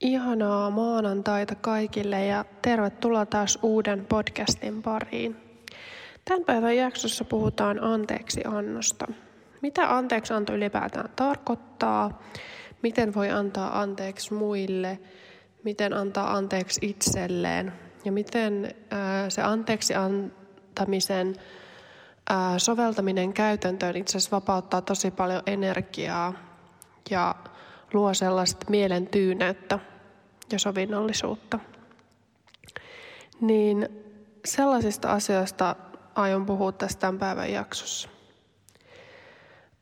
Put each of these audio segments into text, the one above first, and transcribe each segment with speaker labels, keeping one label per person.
Speaker 1: Ihanaa maanantaita kaikille ja tervetuloa taas uuden podcastin pariin. Tämän päivän jaksossa puhutaan anteeksi annosta. Mitä anteeksi anto ylipäätään tarkoittaa? Miten voi antaa anteeksi muille? Miten antaa anteeksi itselleen? Ja miten se anteeksi antamisen soveltaminen käytäntöön itse asiassa vapauttaa tosi paljon energiaa ja luo sellaista mielen tyyneyttä ja sovinnollisuutta. Niin sellaisista asioista aion puhua tästä tämän päivän jaksossa.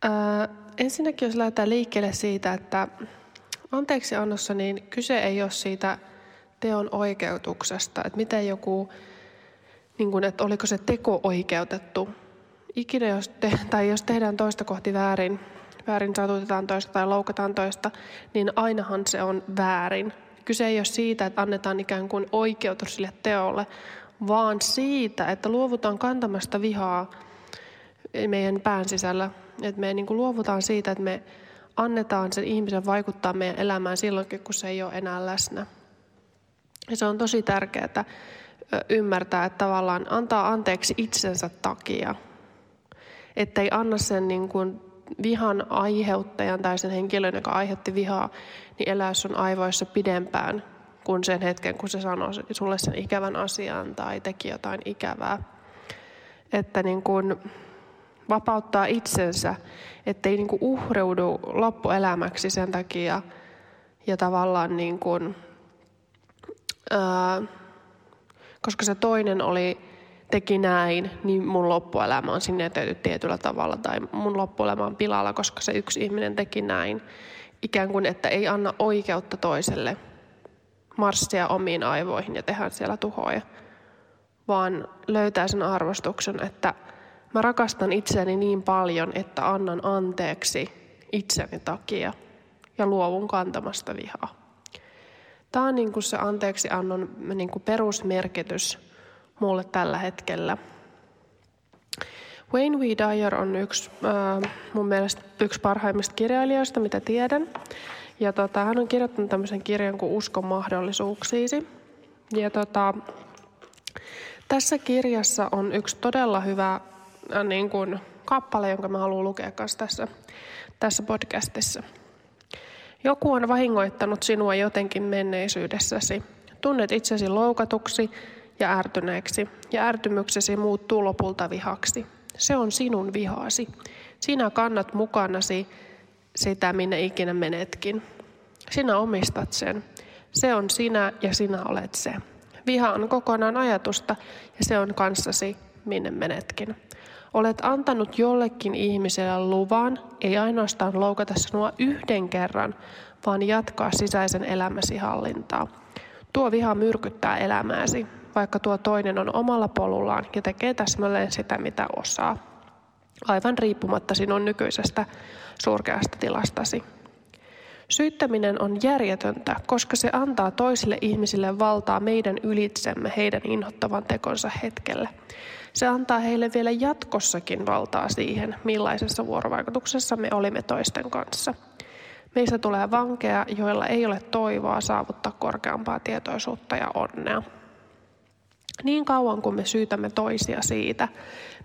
Speaker 1: Ää, ensinnäkin jos lähdetään liikkeelle siitä, että anteeksi annossa, niin kyse ei ole siitä teon oikeutuksesta, että miten joku, niin kuin, että oliko se teko oikeutettu. Ikinä jos, te, tai jos tehdään toista kohti väärin, väärin satutetaan toista tai loukataan toista, niin ainahan se on väärin. Kyse ei ole siitä, että annetaan ikään kuin oikeutus sille teolle, vaan siitä, että luovutaan kantamasta vihaa meidän pään sisällä. Että me niin kuin luovutaan siitä, että me annetaan sen ihmisen vaikuttaa meidän elämään silloinkin, kun se ei ole enää läsnä. Ja se on tosi tärkeää ymmärtää, että tavallaan antaa anteeksi itsensä takia. Että ei anna sen niin kuin vihan aiheuttajan tai sen henkilön, joka aiheutti vihaa, niin elää sun aivoissa pidempään kuin sen hetken, kun se sanoo sulle sen ikävän asian tai teki jotain ikävää. Että niin kuin vapauttaa itsensä, ettei niin kuin uhreudu loppuelämäksi sen takia ja tavallaan niin kuin, ää, koska se toinen oli teki näin, niin mun loppuelämä on sinetöity tietyllä tavalla tai mun loppuelämä on pilalla, koska se yksi ihminen teki näin. Ikään kuin, että ei anna oikeutta toiselle marssia omiin aivoihin ja tehdä siellä tuhoja, vaan löytää sen arvostuksen, että mä rakastan itseäni niin paljon, että annan anteeksi itseni takia ja luovun kantamasta vihaa. Tämä on niin kuin se anteeksi annon niin kuin perusmerkitys mulle tällä hetkellä. Wayne V. Dyer on yksi, äh, mun mielestä yksi parhaimmista kirjailijoista, mitä tiedän. Ja tota, hän on kirjoittanut tämmöisen kirjan kuin Uskon mahdollisuuksiisi. Ja tota, tässä kirjassa on yksi todella hyvä äh, niin kuin, kappale, jonka mä haluan lukea kanssa tässä, tässä podcastissa. Joku on vahingoittanut sinua jotenkin menneisyydessäsi. Tunnet itsesi loukatuksi ja ärtyneeksi, ja ärtymyksesi muuttuu lopulta vihaksi. Se on sinun vihaasi. Sinä kannat mukanasi sitä, minne ikinä menetkin. Sinä omistat sen. Se on sinä ja sinä olet se. Viha on kokonaan ajatusta ja se on kanssasi, minne menetkin. Olet antanut jollekin ihmiselle luvan, ei ainoastaan loukata sinua yhden kerran, vaan jatkaa sisäisen elämäsi hallintaa. Tuo viha myrkyttää elämääsi, vaikka tuo toinen on omalla polullaan ja tekee täsmälleen sitä, mitä osaa. Aivan riippumatta sinun nykyisestä surkeasta tilastasi. Syyttäminen on järjetöntä, koska se antaa toisille ihmisille valtaa meidän ylitsemme heidän inhottavan tekonsa hetkelle. Se antaa heille vielä jatkossakin valtaa siihen, millaisessa vuorovaikutuksessa me olimme toisten kanssa. Meistä tulee vankeja, joilla ei ole toivoa saavuttaa korkeampaa tietoisuutta ja onnea. Niin kauan kuin me syytämme toisia siitä,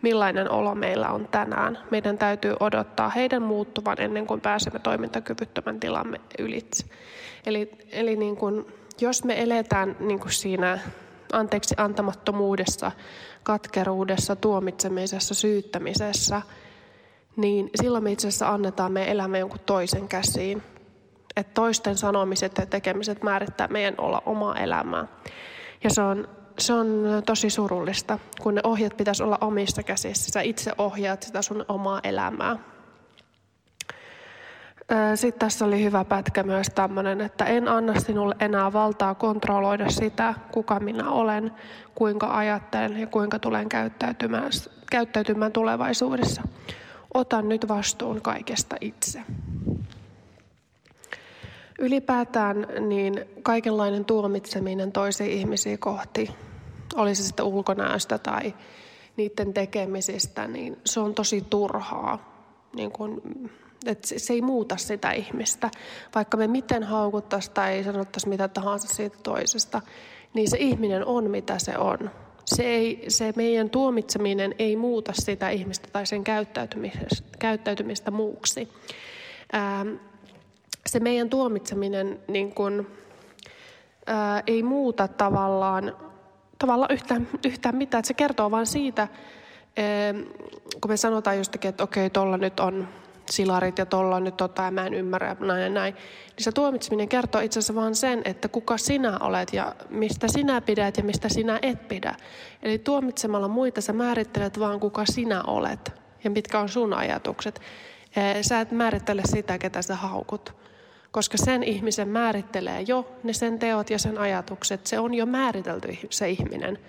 Speaker 1: millainen olo meillä on tänään, meidän täytyy odottaa heidän muuttuvan ennen kuin pääsemme toimintakyvyttömän tilamme ylitse. Eli, eli niin kuin, jos me eletään niin kuin siinä anteeksi antamattomuudessa, katkeruudessa, tuomitsemisessa, syyttämisessä, niin silloin me itse asiassa annetaan meidän elämä jonkun toisen käsiin. Että toisten sanomiset ja tekemiset määrittää meidän olla omaa elämää. Ja se on se on tosi surullista, kun ne ohjat pitäisi olla omissa käsissä. Sä itse ohjaat sitä sun omaa elämää. Sitten tässä oli hyvä pätkä myös tämmöinen, että en anna sinulle enää valtaa kontrolloida sitä, kuka minä olen, kuinka ajattelen ja kuinka tulen käyttäytymään, käyttäytymään tulevaisuudessa. Otan nyt vastuun kaikesta itse. Ylipäätään niin kaikenlainen tuomitseminen toisia ihmisiä kohti, oli se sitten ulkonäöstä tai niiden tekemisistä, niin se on tosi turhaa. Niin kun Et se, ei muuta sitä ihmistä. Vaikka me miten haukuttaisiin tai sanottaisiin mitä tahansa siitä toisesta, niin se ihminen on mitä se on. Se, ei, se meidän tuomitseminen ei muuta sitä ihmistä tai sen käyttäytymistä, käyttäytymistä muuksi. Ää, se meidän tuomitseminen niin kun, ää, ei muuta tavallaan, tavallaan yhtään, yhtään mitään. Että se kertoo vain siitä, ää, kun me sanotaan jostakin, että okei, tuolla nyt on silarit ja tuolla nyt tota ja mä en ymmärrä ja näin ja näin. Niin se tuomitseminen kertoo itse asiassa vaan sen, että kuka sinä olet ja mistä sinä pidät ja mistä sinä et pidä. Eli tuomitsemalla muita sä määrittelet vaan kuka sinä olet ja mitkä on sun ajatukset. Sä et määrittele sitä, ketä sä haukut. Koska sen ihmisen määrittelee jo ne sen teot ja sen ajatukset. Se on jo määritelty se ihminen.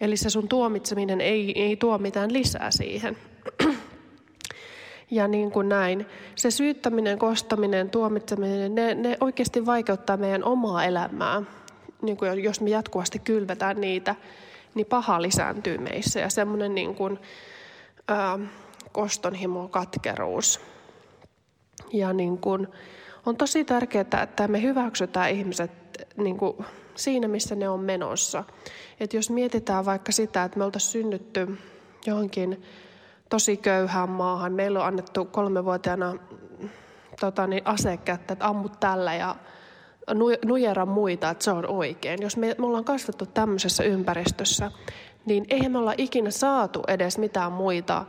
Speaker 1: Eli se sun tuomitseminen ei, ei tuo mitään lisää siihen. Ja niin kuin näin. Se syyttäminen, kostaminen, tuomitseminen, ne, ne oikeasti vaikeuttaa meidän omaa elämää. Niin kuin jos me jatkuvasti kylvetään niitä, niin paha lisääntyy meissä. Ja semmoinen niin kuin, ää, kostonhimo, katkeruus. Ja niin kuin, on tosi tärkeää, että me hyväksytään ihmiset niin kuin siinä, missä ne on menossa. Et jos mietitään vaikka sitä, että me oltaisiin synnytty johonkin tosi köyhään maahan. Meillä on annettu kolmevuotiaana tota, niin asekättä, että ammut tällä ja nujera muita, että se on oikein. Jos me, me ollaan kasvettu tämmöisessä ympäristössä, niin eihän me olla ikinä saatu edes mitään muita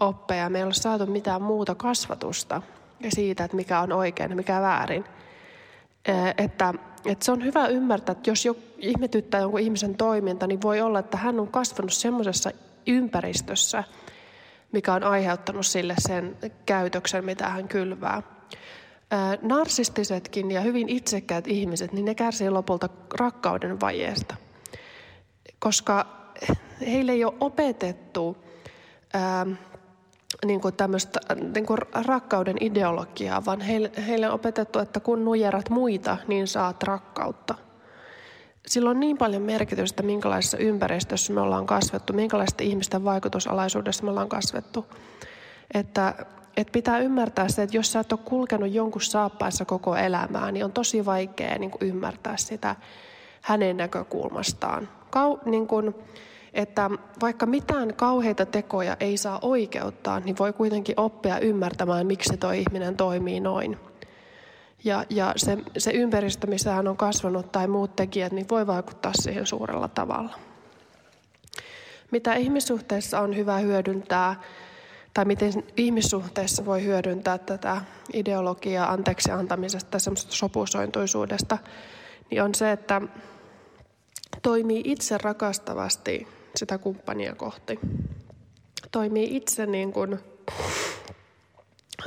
Speaker 1: oppeja. Me ei ole saatu mitään muuta kasvatusta siitä, että mikä on oikein ja mikä väärin. Että, että se on hyvä ymmärtää, että jos jo ihmetyttää jonkun ihmisen toiminta, niin voi olla, että hän on kasvanut semmoisessa ympäristössä – mikä on aiheuttanut sille sen käytöksen, mitä hän kylvää. Narsistisetkin ja hyvin itsekkäät ihmiset, niin ne kärsii lopulta rakkauden vajeesta, koska heille ei ole opetettu niin kuin tämmöistä niin kuin rakkauden ideologiaa, vaan heille, heille on opetettu, että kun nujerat muita, niin saat rakkautta sillä on niin paljon merkitystä, minkälaisessa ympäristössä me ollaan kasvettu, minkälaista ihmisten vaikutusalaisuudessa me ollaan kasvettu. Että, että pitää ymmärtää se, että jos sä et ole kulkenut jonkun saappaissa koko elämää, niin on tosi vaikea niin kuin ymmärtää sitä hänen näkökulmastaan. Kau, niin kuin, että vaikka mitään kauheita tekoja ei saa oikeuttaa, niin voi kuitenkin oppia ymmärtämään, miksi tuo ihminen toimii noin. Ja, ja se, se ympäristö, missä hän on kasvanut tai muut tekijät, niin voi vaikuttaa siihen suurella tavalla. Mitä ihmissuhteissa on hyvä hyödyntää, tai miten ihmissuhteissa voi hyödyntää tätä ideologiaa anteeksi antamisesta, semmoista sopusointuisuudesta, niin on se, että toimii itse rakastavasti sitä kumppania kohti. Toimii itse niin kuin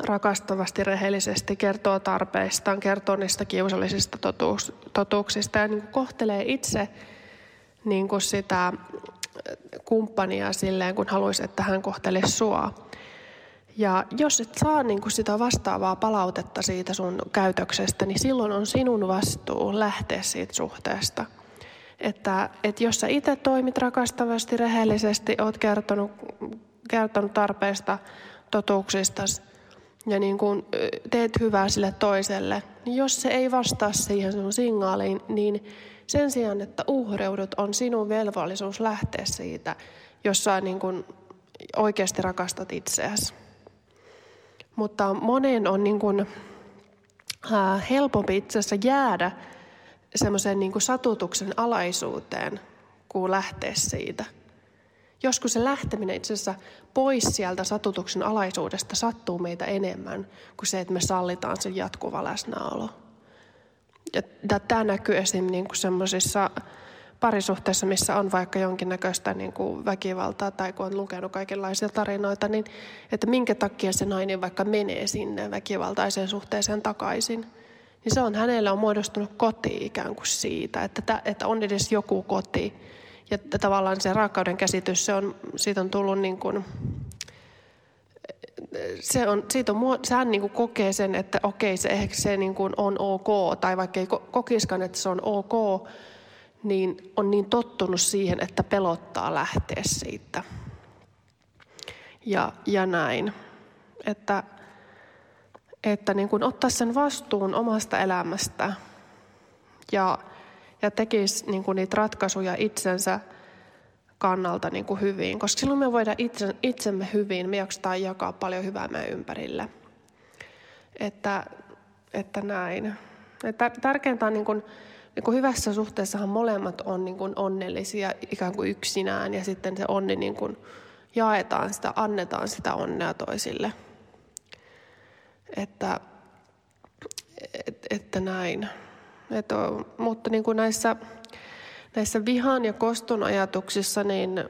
Speaker 1: rakastavasti, rehellisesti kertoo tarpeistaan, kertoo niistä kiusallisista totuus, totuuksista ja niin kuin kohtelee itse niin kuin sitä kumppania silleen, kun haluaisi, että hän kohtelisi sua. Ja jos et saa niin kuin sitä vastaavaa palautetta siitä sun käytöksestä, niin silloin on sinun vastuu lähteä siitä suhteesta. Että, että jos sä itse toimit rakastavasti, rehellisesti, oot kertonut, kertonut tarpeesta, totuuksista, ja niin kuin teet hyvää sille toiselle, niin jos se ei vastaa siihen sun signaaliin, niin sen sijaan, että uhreudut, on sinun velvollisuus lähteä siitä, jos sä niin kuin oikeasti rakastat itseäsi. Mutta monen on niin kuin, äh, helpompi itse asiassa jäädä semmoisen niin satutuksen alaisuuteen, kuin lähteä siitä – Joskus se lähteminen itse asiassa pois sieltä satutuksen alaisuudesta sattuu meitä enemmän kuin se, että me sallitaan sen jatkuva läsnäolo. Ja tämä näkyy esim. Niin kuin semmoisissa parisuhteissa, missä on vaikka jonkinnäköistä niin kuin väkivaltaa tai kun on lukenut kaikenlaisia tarinoita, niin että minkä takia se nainen vaikka menee sinne väkivaltaiseen suhteeseen takaisin. Niin se on hänelle on muodostunut koti ikään kuin siitä, että, että on edes joku koti, ja tavallaan se rakkauden käsitys, se on, siitä on tullut niin kuin, se on, siitä on, sehän niin kuin kokee sen, että okei, se ehkä se niin kuin on ok, tai vaikka ei kokiskaan, että se on ok, niin on niin tottunut siihen, että pelottaa lähteä siitä. Ja, ja näin. Että, että niin kuin ottaa sen vastuun omasta elämästä ja, ja tekisi niin kuin niitä ratkaisuja itsensä kannalta niin kuin hyvin, koska silloin me voidaan itse, itsemme hyvin, me jaksetaan jakaa paljon hyvää meidän ympärille. Että, että näin. Että tärkeintä on niin kuin, niin kuin hyvässä suhteessahan molemmat on niin kuin onnellisia ikään kuin yksinään ja sitten se onni niin kuin jaetaan sitä, annetaan sitä onnea toisille. Että, et, että näin. Et, mutta niin kuin näissä, näissä vihan ja koston ajatuksissa, niin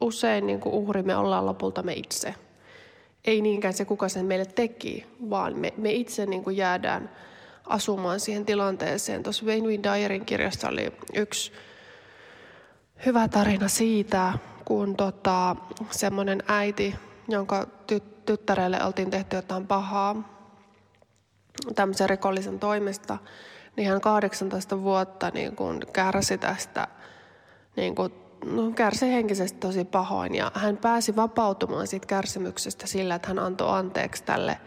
Speaker 1: usein niin kuin uhri me ollaan lopulta me itse. Ei niinkään se, kuka sen meille teki, vaan me, me itse niin kuin jäädään asumaan siihen tilanteeseen. Tuossa Wayne Dyerin kirjassa oli yksi hyvä tarina siitä, kun tota, semmoinen äiti, jonka tyt- tyttärelle oltiin tehty jotain pahaa tämmöisen rikollisen toimesta, niin hän 18 vuotta niin kun kärsi tästä, niin kun, no, kärsi henkisesti tosi pahoin. Ja hän pääsi vapautumaan siitä kärsimyksestä sillä, että hän antoi anteeksi tälle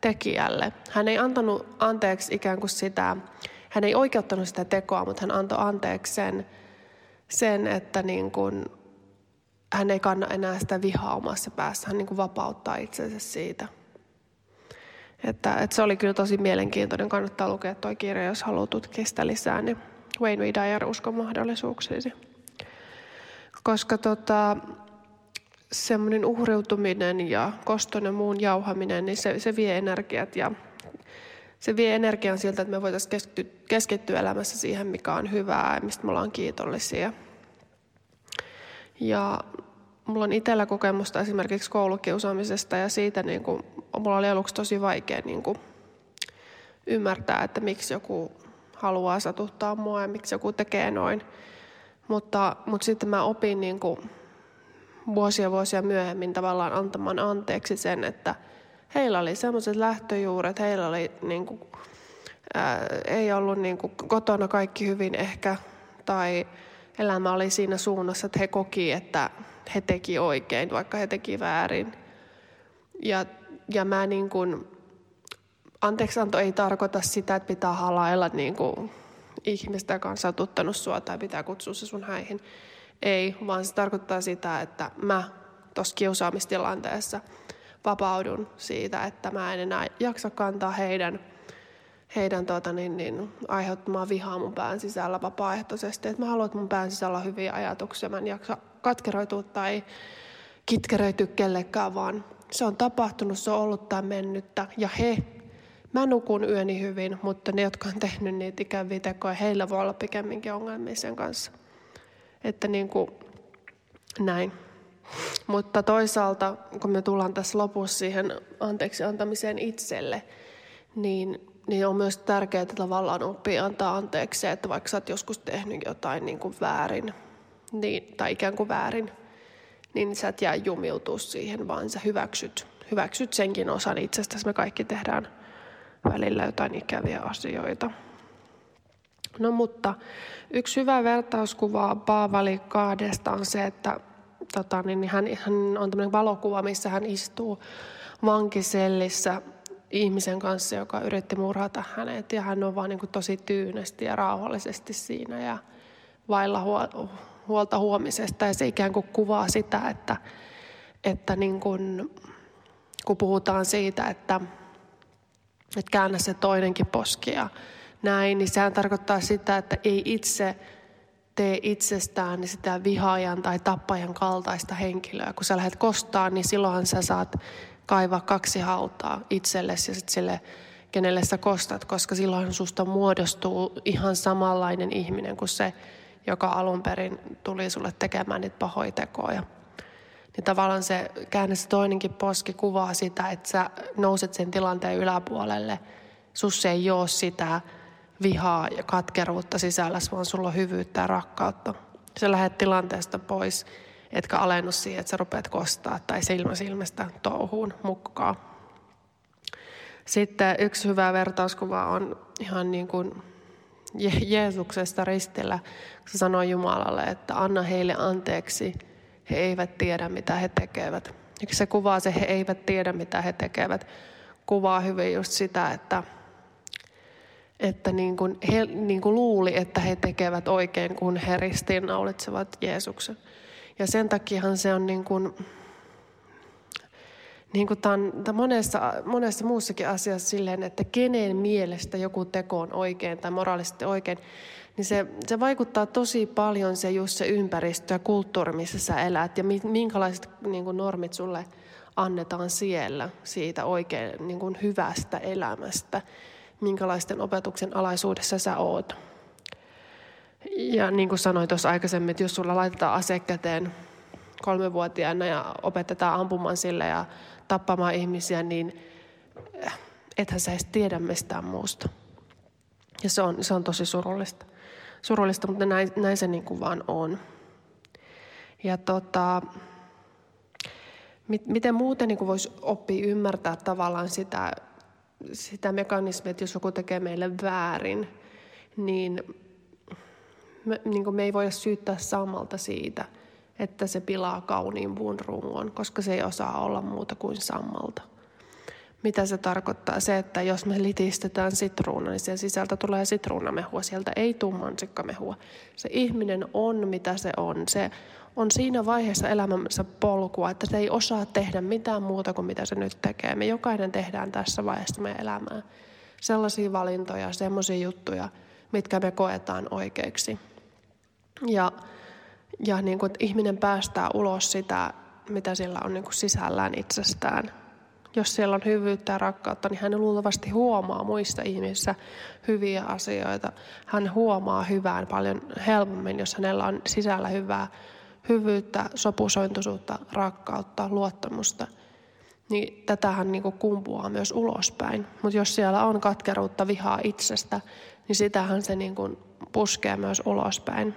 Speaker 1: tekijälle. Hän ei antanut anteeksi ikään kuin sitä, hän ei oikeuttanut sitä tekoa, mutta hän antoi anteeksi sen, sen että niin kuin, hän ei kanna enää sitä vihaa omassa päässä. Hän niin kuin vapauttaa itsensä siitä. Että, että se oli kyllä tosi mielenkiintoinen. Kannattaa lukea tuo kirja, jos haluaa tutkia sitä lisää. Niin Wayne V. Dyer uskon mahdollisuuksiisi. Koska tota, semmoinen uhriutuminen ja koston ja muun jauhaminen, niin se, se vie energiat ja se vie energian siltä, että me voitaisiin keskittyä, keskittyä elämässä siihen, mikä on hyvää ja mistä me ollaan kiitollisia. Ja mulla on itsellä kokemusta esimerkiksi koulukiusaamisesta ja siitä niin kuin, mulla oli aluksi tosi vaikea niin kuin, ymmärtää, että miksi joku haluaa satuttaa mua ja miksi joku tekee noin. Mutta, mutta sitten mä opin niin kuin, vuosia vuosia myöhemmin tavallaan antamaan anteeksi sen, että heillä oli sellaiset lähtöjuuret, heillä oli niin kuin, ää, ei ollut niin kuin, kotona kaikki hyvin ehkä, tai elämä oli siinä suunnassa, että he koki, että he teki oikein, vaikka he teki väärin. Ja, ja mä niin kuin, anteeksianto ei tarkoita sitä, että pitää halailla niin kuin ihmistä, joka on satuttanut sua tai pitää kutsua se sun häihin. Ei, vaan se tarkoittaa sitä, että mä tuossa kiusaamistilanteessa vapaudun siitä, että mä en enää jaksa kantaa heidän, heidän tuota, niin, niin, aiheuttamaa vihaa mun pään sisällä vapaaehtoisesti. Että mä haluan, että mun pään sisällä on hyviä ajatuksia. Mä en jaksa katkeroitua tai kitkeröityä kellekään, vaan se on tapahtunut, se on ollut tai mennyttä. Ja he, mä nukun yöni hyvin, mutta ne, jotka on tehnyt niitä ikäviä tekoja, heillä voi olla pikemminkin ongelmia sen kanssa. Että niin kuin, näin. Mutta toisaalta, kun me tullaan tässä lopussa siihen anteeksi antamiseen itselle, niin, niin on myös tärkeää että tavallaan oppia antaa anteeksi, että vaikka sä oot joskus tehnyt jotain niin kuin väärin, niin, tai ikään kuin väärin, niin sä et jää jumiutua siihen, vaan sä hyväksyt, hyväksyt senkin osan itsestäsi. Me kaikki tehdään välillä jotain ikäviä asioita. No mutta yksi hyvä vertauskuva Paavali kahdesta on se, että tota, niin, hän, hän on tämmöinen valokuva, missä hän istuu vankisellissä ihmisen kanssa, joka yritti murhata hänet. Ja hän on vaan niin kuin tosi tyynesti ja rauhallisesti siinä ja vailla huolta huomisesta. Ja se ikään kuin kuvaa sitä, että, että niin kuin, kun puhutaan siitä, että, että käännä se toinenkin poski ja näin, niin sehän tarkoittaa sitä, että ei itse tee itsestään niin sitä vihaajan tai tappajan kaltaista henkilöä. Kun sä lähdet kostaan, niin silloinhan sä saat kaivaa kaksi hautaa itsellesi ja sitten sille, kenelle sä kostat, koska silloin susta muodostuu ihan samanlainen ihminen kuin se, joka alun perin tuli sulle tekemään niitä pahoja tekoja. Niin tavallaan se käännä se toinenkin poski kuvaa sitä, että sä nouset sen tilanteen yläpuolelle. Sus ei ole sitä vihaa ja katkeruutta sisälläsi, vaan sulla on hyvyyttä ja rakkautta. Sä lähdet tilanteesta pois, etkä alennu siihen, että sä rupeat kostaa tai silmä silmästä touhuun mukaan. Sitten yksi hyvä vertauskuva on ihan niin kuin Je- Jeesuksesta ristillä, kun se sanoo Jumalalle, että anna heille anteeksi, he eivät tiedä mitä he tekevät. Ja se kuvaa se, he eivät tiedä mitä he tekevät, kuvaa hyvin just sitä, että, että niin kuin he niin kuin luuli, että he tekevät oikein, kun he ristiinnaulitsevat Jeesuksen. Ja sen takiahan se on niin kuin, niin kuin tämän, tämän monessa, monessa muussakin asiassa silleen, että kenen mielestä joku teko on oikein tai moraalisesti oikein, niin se, se vaikuttaa tosi paljon se just se ympäristö ja kulttuuri, missä sä elät ja minkälaiset niin kuin normit sulle annetaan siellä siitä oikein niin kuin hyvästä elämästä, minkälaisten opetuksen alaisuudessa sä oot. Ja niin kuin sanoin tuossa aikaisemmin, että jos sulla laitetaan ase käteen kolmevuotiaana ja opetetaan ampumaan sille ja tappamaan ihmisiä, niin eh, ethän sä edes tiedä mistään muusta. Ja se on, se on tosi surullista. Surullista, mutta näin, näin se niin kuin vaan on. Ja tota, miten muuten niin voisi oppia ymmärtää tavallaan sitä, sitä mekanismia, että jos joku tekee meille väärin, niin me, niin kuin me ei voida syyttää sammalta siitä, että se pilaa kauniin puun rungon, koska se ei osaa olla muuta kuin sammalta. Mitä se tarkoittaa? Se, että jos me litistetään sitruuna, niin sen sisältä tulee sitruunamehua, sieltä ei tule mansikkamehua. Se ihminen on mitä se on. Se on siinä vaiheessa elämänsä polkua, että se ei osaa tehdä mitään muuta kuin mitä se nyt tekee. Me jokainen tehdään tässä vaiheessa meidän elämää sellaisia valintoja, sellaisia juttuja, mitkä me koetaan oikeiksi. Ja, ja niin kuin, että ihminen päästää ulos sitä, mitä sillä on niin kuin sisällään itsestään. Jos siellä on hyvyyttä ja rakkautta, niin hän luultavasti huomaa muista ihmisissä hyviä asioita. Hän huomaa hyvään paljon helpommin, jos hänellä on sisällä hyvää hyvyyttä, sopusointuisuutta, rakkautta, luottamusta, niin tätähän niin kumpuaa myös ulospäin. Mutta jos siellä on katkeruutta, vihaa itsestä, niin sitähän se niin kuin puskee myös ulospäin.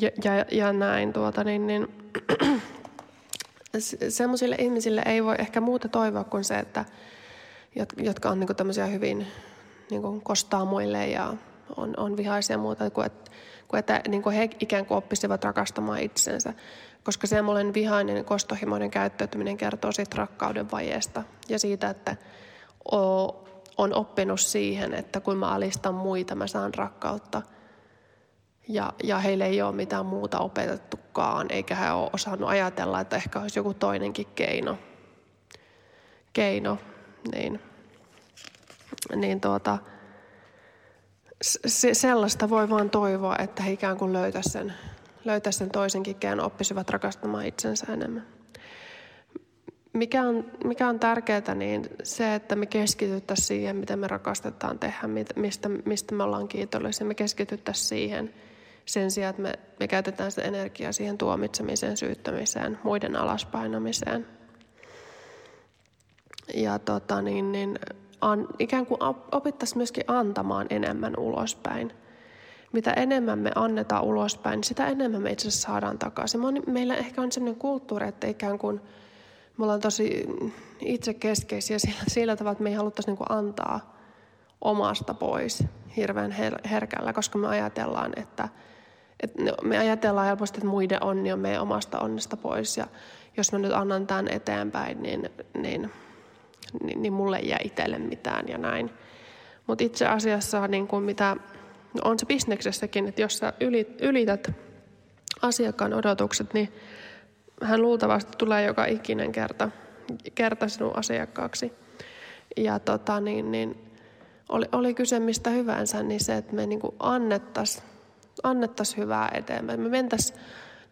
Speaker 1: Ja, ja, ja näin tuota, niin, niin semmoisille ihmisille ei voi ehkä muuta toivoa kuin se, että jotka on niin tämmöisiä hyvin niin kostaa muille ja on, on vihaisia muuta, kuin että kuin että niin kuin he ikään kuin oppisivat rakastamaan itsensä. Koska semmoinen vihainen, kostohimoinen käyttäytyminen kertoo siitä rakkauden vajeesta ja siitä, että on oppinut siihen, että kun mä alistan muita, mä saan rakkautta. Ja, ja heille ei ole mitään muuta opetettukaan, eikä he ole osannut ajatella, että ehkä olisi joku toinenkin keino. Keino, niin, niin tuota, se, sellaista voi vaan toivoa, että he ikään kuin löytäisi sen, löytäisi sen toisenkin keinon, oppisivat rakastamaan itsensä enemmän. Mikä on, mikä on tärkeää, niin se, että me keskityttäisiin siihen, miten me rakastetaan tehdä, mistä, mistä me ollaan kiitollisia. Me keskityttäisiin siihen sen sijaan, että me, me käytetään sitä energiaa siihen tuomitsemiseen, syyttämiseen, muiden alaspainamiseen. Ja tota, niin, niin, an, ikään kuin opittaisiin myöskin antamaan enemmän ulospäin. Mitä enemmän me annetaan ulospäin, sitä enemmän me itse asiassa saadaan takaisin. Meillä ehkä on sellainen kulttuuri, että ikään kuin me ollaan tosi itsekeskeisiä sillä, sillä tavalla, että me ei haluttaisi niin kuin antaa omasta pois hirveän her- herkällä, koska me ajatellaan, että, että me ajatellaan helposti, että muiden onni on meidän omasta onnesta pois. Ja jos mä nyt annan tämän eteenpäin, niin, niin niin, niin mulle ei jää itselle mitään ja näin. Mutta itse asiassa niin kuin mitä on se bisneksessäkin, että jos sä ylität asiakkaan odotukset, niin hän luultavasti tulee joka ikinen kerta, kerta sinun asiakkaaksi. Ja tota, niin, niin, oli, oli kyse mistä hyvänsä, niin se, että me niin annettaisiin annettais hyvää eteenpäin. Me mentäisiin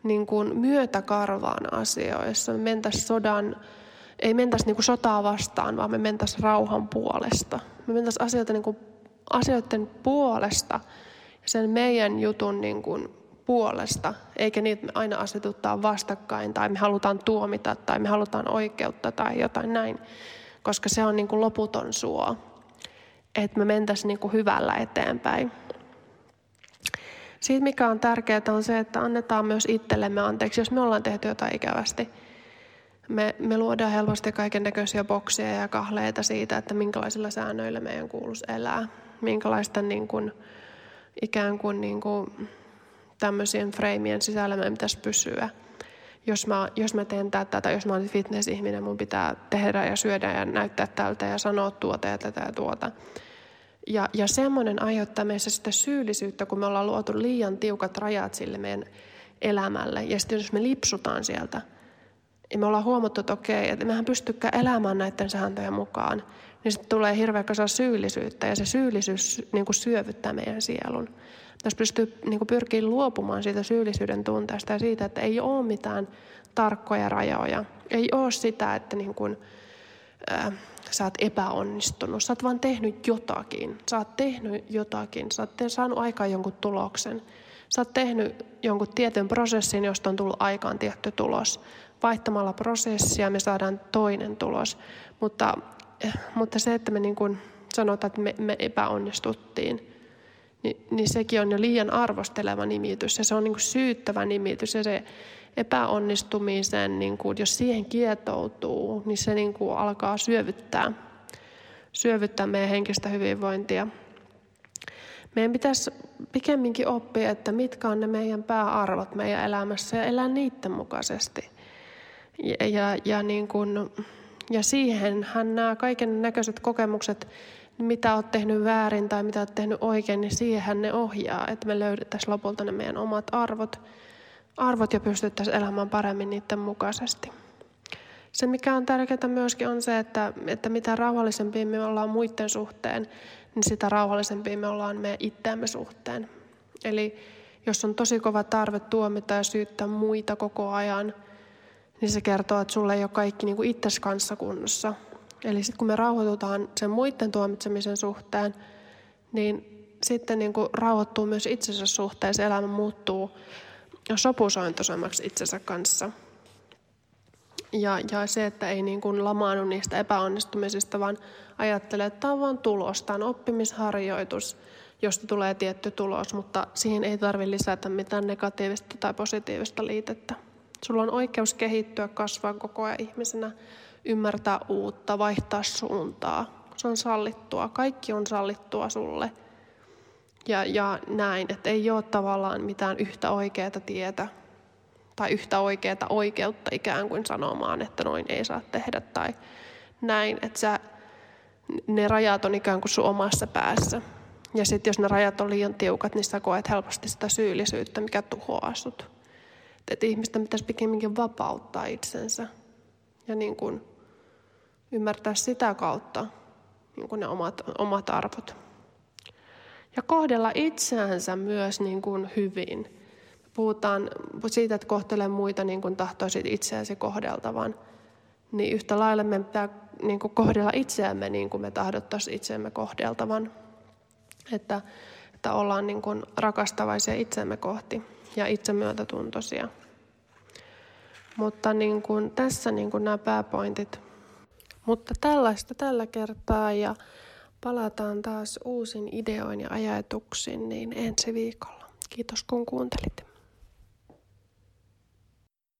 Speaker 1: niin myötäkarvaan asioissa, me mentäisiin sodan ei mentäisi niin kuin sotaa vastaan, vaan me mentäisi rauhan puolesta. Me mentäisi asioita niin kuin, asioiden puolesta ja sen meidän jutun niin kuin, puolesta, eikä niitä me aina asetuttaa vastakkain tai me halutaan tuomita tai me halutaan oikeutta tai jotain näin, koska se on niin kuin loputon suo, että me mentäisiin niin hyvällä eteenpäin. Siitä mikä on tärkeää on se, että annetaan myös itsellemme anteeksi, jos me ollaan tehty jotain ikävästi – me, me luodaan helposti kaiken näköisiä bokseja ja kahleita siitä, että minkälaisilla säännöillä meidän kuuluisi elää. Minkälaista niin kuin, ikään kuin, niin kuin tämmöisien freimien sisällä meidän pitäisi pysyä. jos mä, jos mä teen tätä tai jos mä olen fitness-ihminen, mun pitää tehdä ja syödä ja näyttää tältä ja sanoa tuota ja tätä ja tuota. Ja, ja semmoinen aiheuttaa meissä sitä syyllisyyttä, kun me ollaan luotu liian tiukat rajat sille meidän elämälle. Ja sitten jos me lipsutaan sieltä, ja me ollaan huomattu, että okei, että mehän pystykään elämään näiden sääntöjen mukaan, niin sitten tulee hirveä kasa syyllisyyttä ja se syyllisyys niin kuin syövyttää meidän sielun. Jos pystyy niin pyrkii luopumaan siitä syyllisyyden tunteesta ja siitä, että ei ole mitään tarkkoja rajoja. Ei ole sitä, että niin kuin, äh, sä oot epäonnistunut. Sä oot vaan tehnyt jotakin. Sä oot tehnyt jotakin. Sä oot saanut aikaan jonkun tuloksen. Sä oot tehnyt jonkun tietyn prosessin, josta on tullut aikaan tietty tulos. Vaihtamalla prosessia me saadaan toinen tulos. Mutta, eh, mutta se, että me niin kuin sanotaan, että me, me epäonnistuttiin, niin, niin sekin on jo liian arvosteleva nimitys ja se on niin kuin syyttävä nimitys ja se epäonnistumisen, niin kuin, jos siihen kietoutuu, niin se niin kuin alkaa syövyttää, syövyttää meidän henkistä hyvinvointia. Meidän pitäisi pikemminkin oppia, että mitkä on ne meidän pääarvot meidän elämässä ja elää niiden mukaisesti. Ja, ja, ja, niin kuin, ja siihenhän nämä kaiken näköiset kokemukset, mitä olet tehnyt väärin tai mitä olet tehnyt oikein, niin siihen ne ohjaa, että me löydettäisiin lopulta ne meidän omat arvot, arvot ja pystyttäisiin elämään paremmin niiden mukaisesti. Se, mikä on tärkeää myöskin, on se, että, että mitä rauhallisempia me ollaan muiden suhteen, niin sitä rauhallisempia me ollaan meidän itseämme suhteen. Eli jos on tosi kova tarve tuomita ja syyttää muita koko ajan, niin se kertoo, että sulle ei ole kaikki niin kuin itses kanssa kunnossa. Eli sitten kun me rauhoitutaan sen muiden tuomitsemisen suhteen, niin sitten niin kuin rauhoittuu myös itsensä suhteen, se elämä muuttuu sopusointoisemmaksi itsensä kanssa. Ja, ja se, että ei niin kuin lamaannu niistä epäonnistumisista, vaan ajattelee, että tämä on vain tulos, tämä on oppimisharjoitus, josta tulee tietty tulos, mutta siihen ei tarvitse lisätä mitään negatiivista tai positiivista liitettä. Sulla on oikeus kehittyä, kasvaa koko ajan ihmisenä, ymmärtää uutta, vaihtaa suuntaa. Se on sallittua. Kaikki on sallittua sulle. Ja, ja näin, että ei ole tavallaan mitään yhtä oikeaa tietä tai yhtä oikeaa oikeutta ikään kuin sanomaan, että noin ei saa tehdä tai näin, että sä, ne rajat on ikään kuin sun omassa päässä. Ja sitten jos ne rajat on liian tiukat, niin sä koet helposti sitä syyllisyyttä, mikä tuhoaa sut. Että ihmisten pitäisi pikemminkin vapauttaa itsensä ja niin kuin ymmärtää sitä kautta niin kuin ne omat, omat arvot. Ja kohdella itseänsä myös niin kuin hyvin. Puhutaan siitä, että kohtele muita niin kuin tahtoisit itseäsi kohdeltavan. Niin yhtä lailla me pitää niin kuin kohdella itseämme niin kuin me tahdottaisiin itseämme kohdeltavan. Että, että ollaan niin kuin rakastavaisia itsemme kohti ja itsemyötätuntoisia. Mutta niin kuin tässä niin kuin nämä pääpointit. Mutta tällaista tällä kertaa ja palataan taas uusin ideoin ja ajatuksin niin ensi viikolla. Kiitos kun kuuntelit.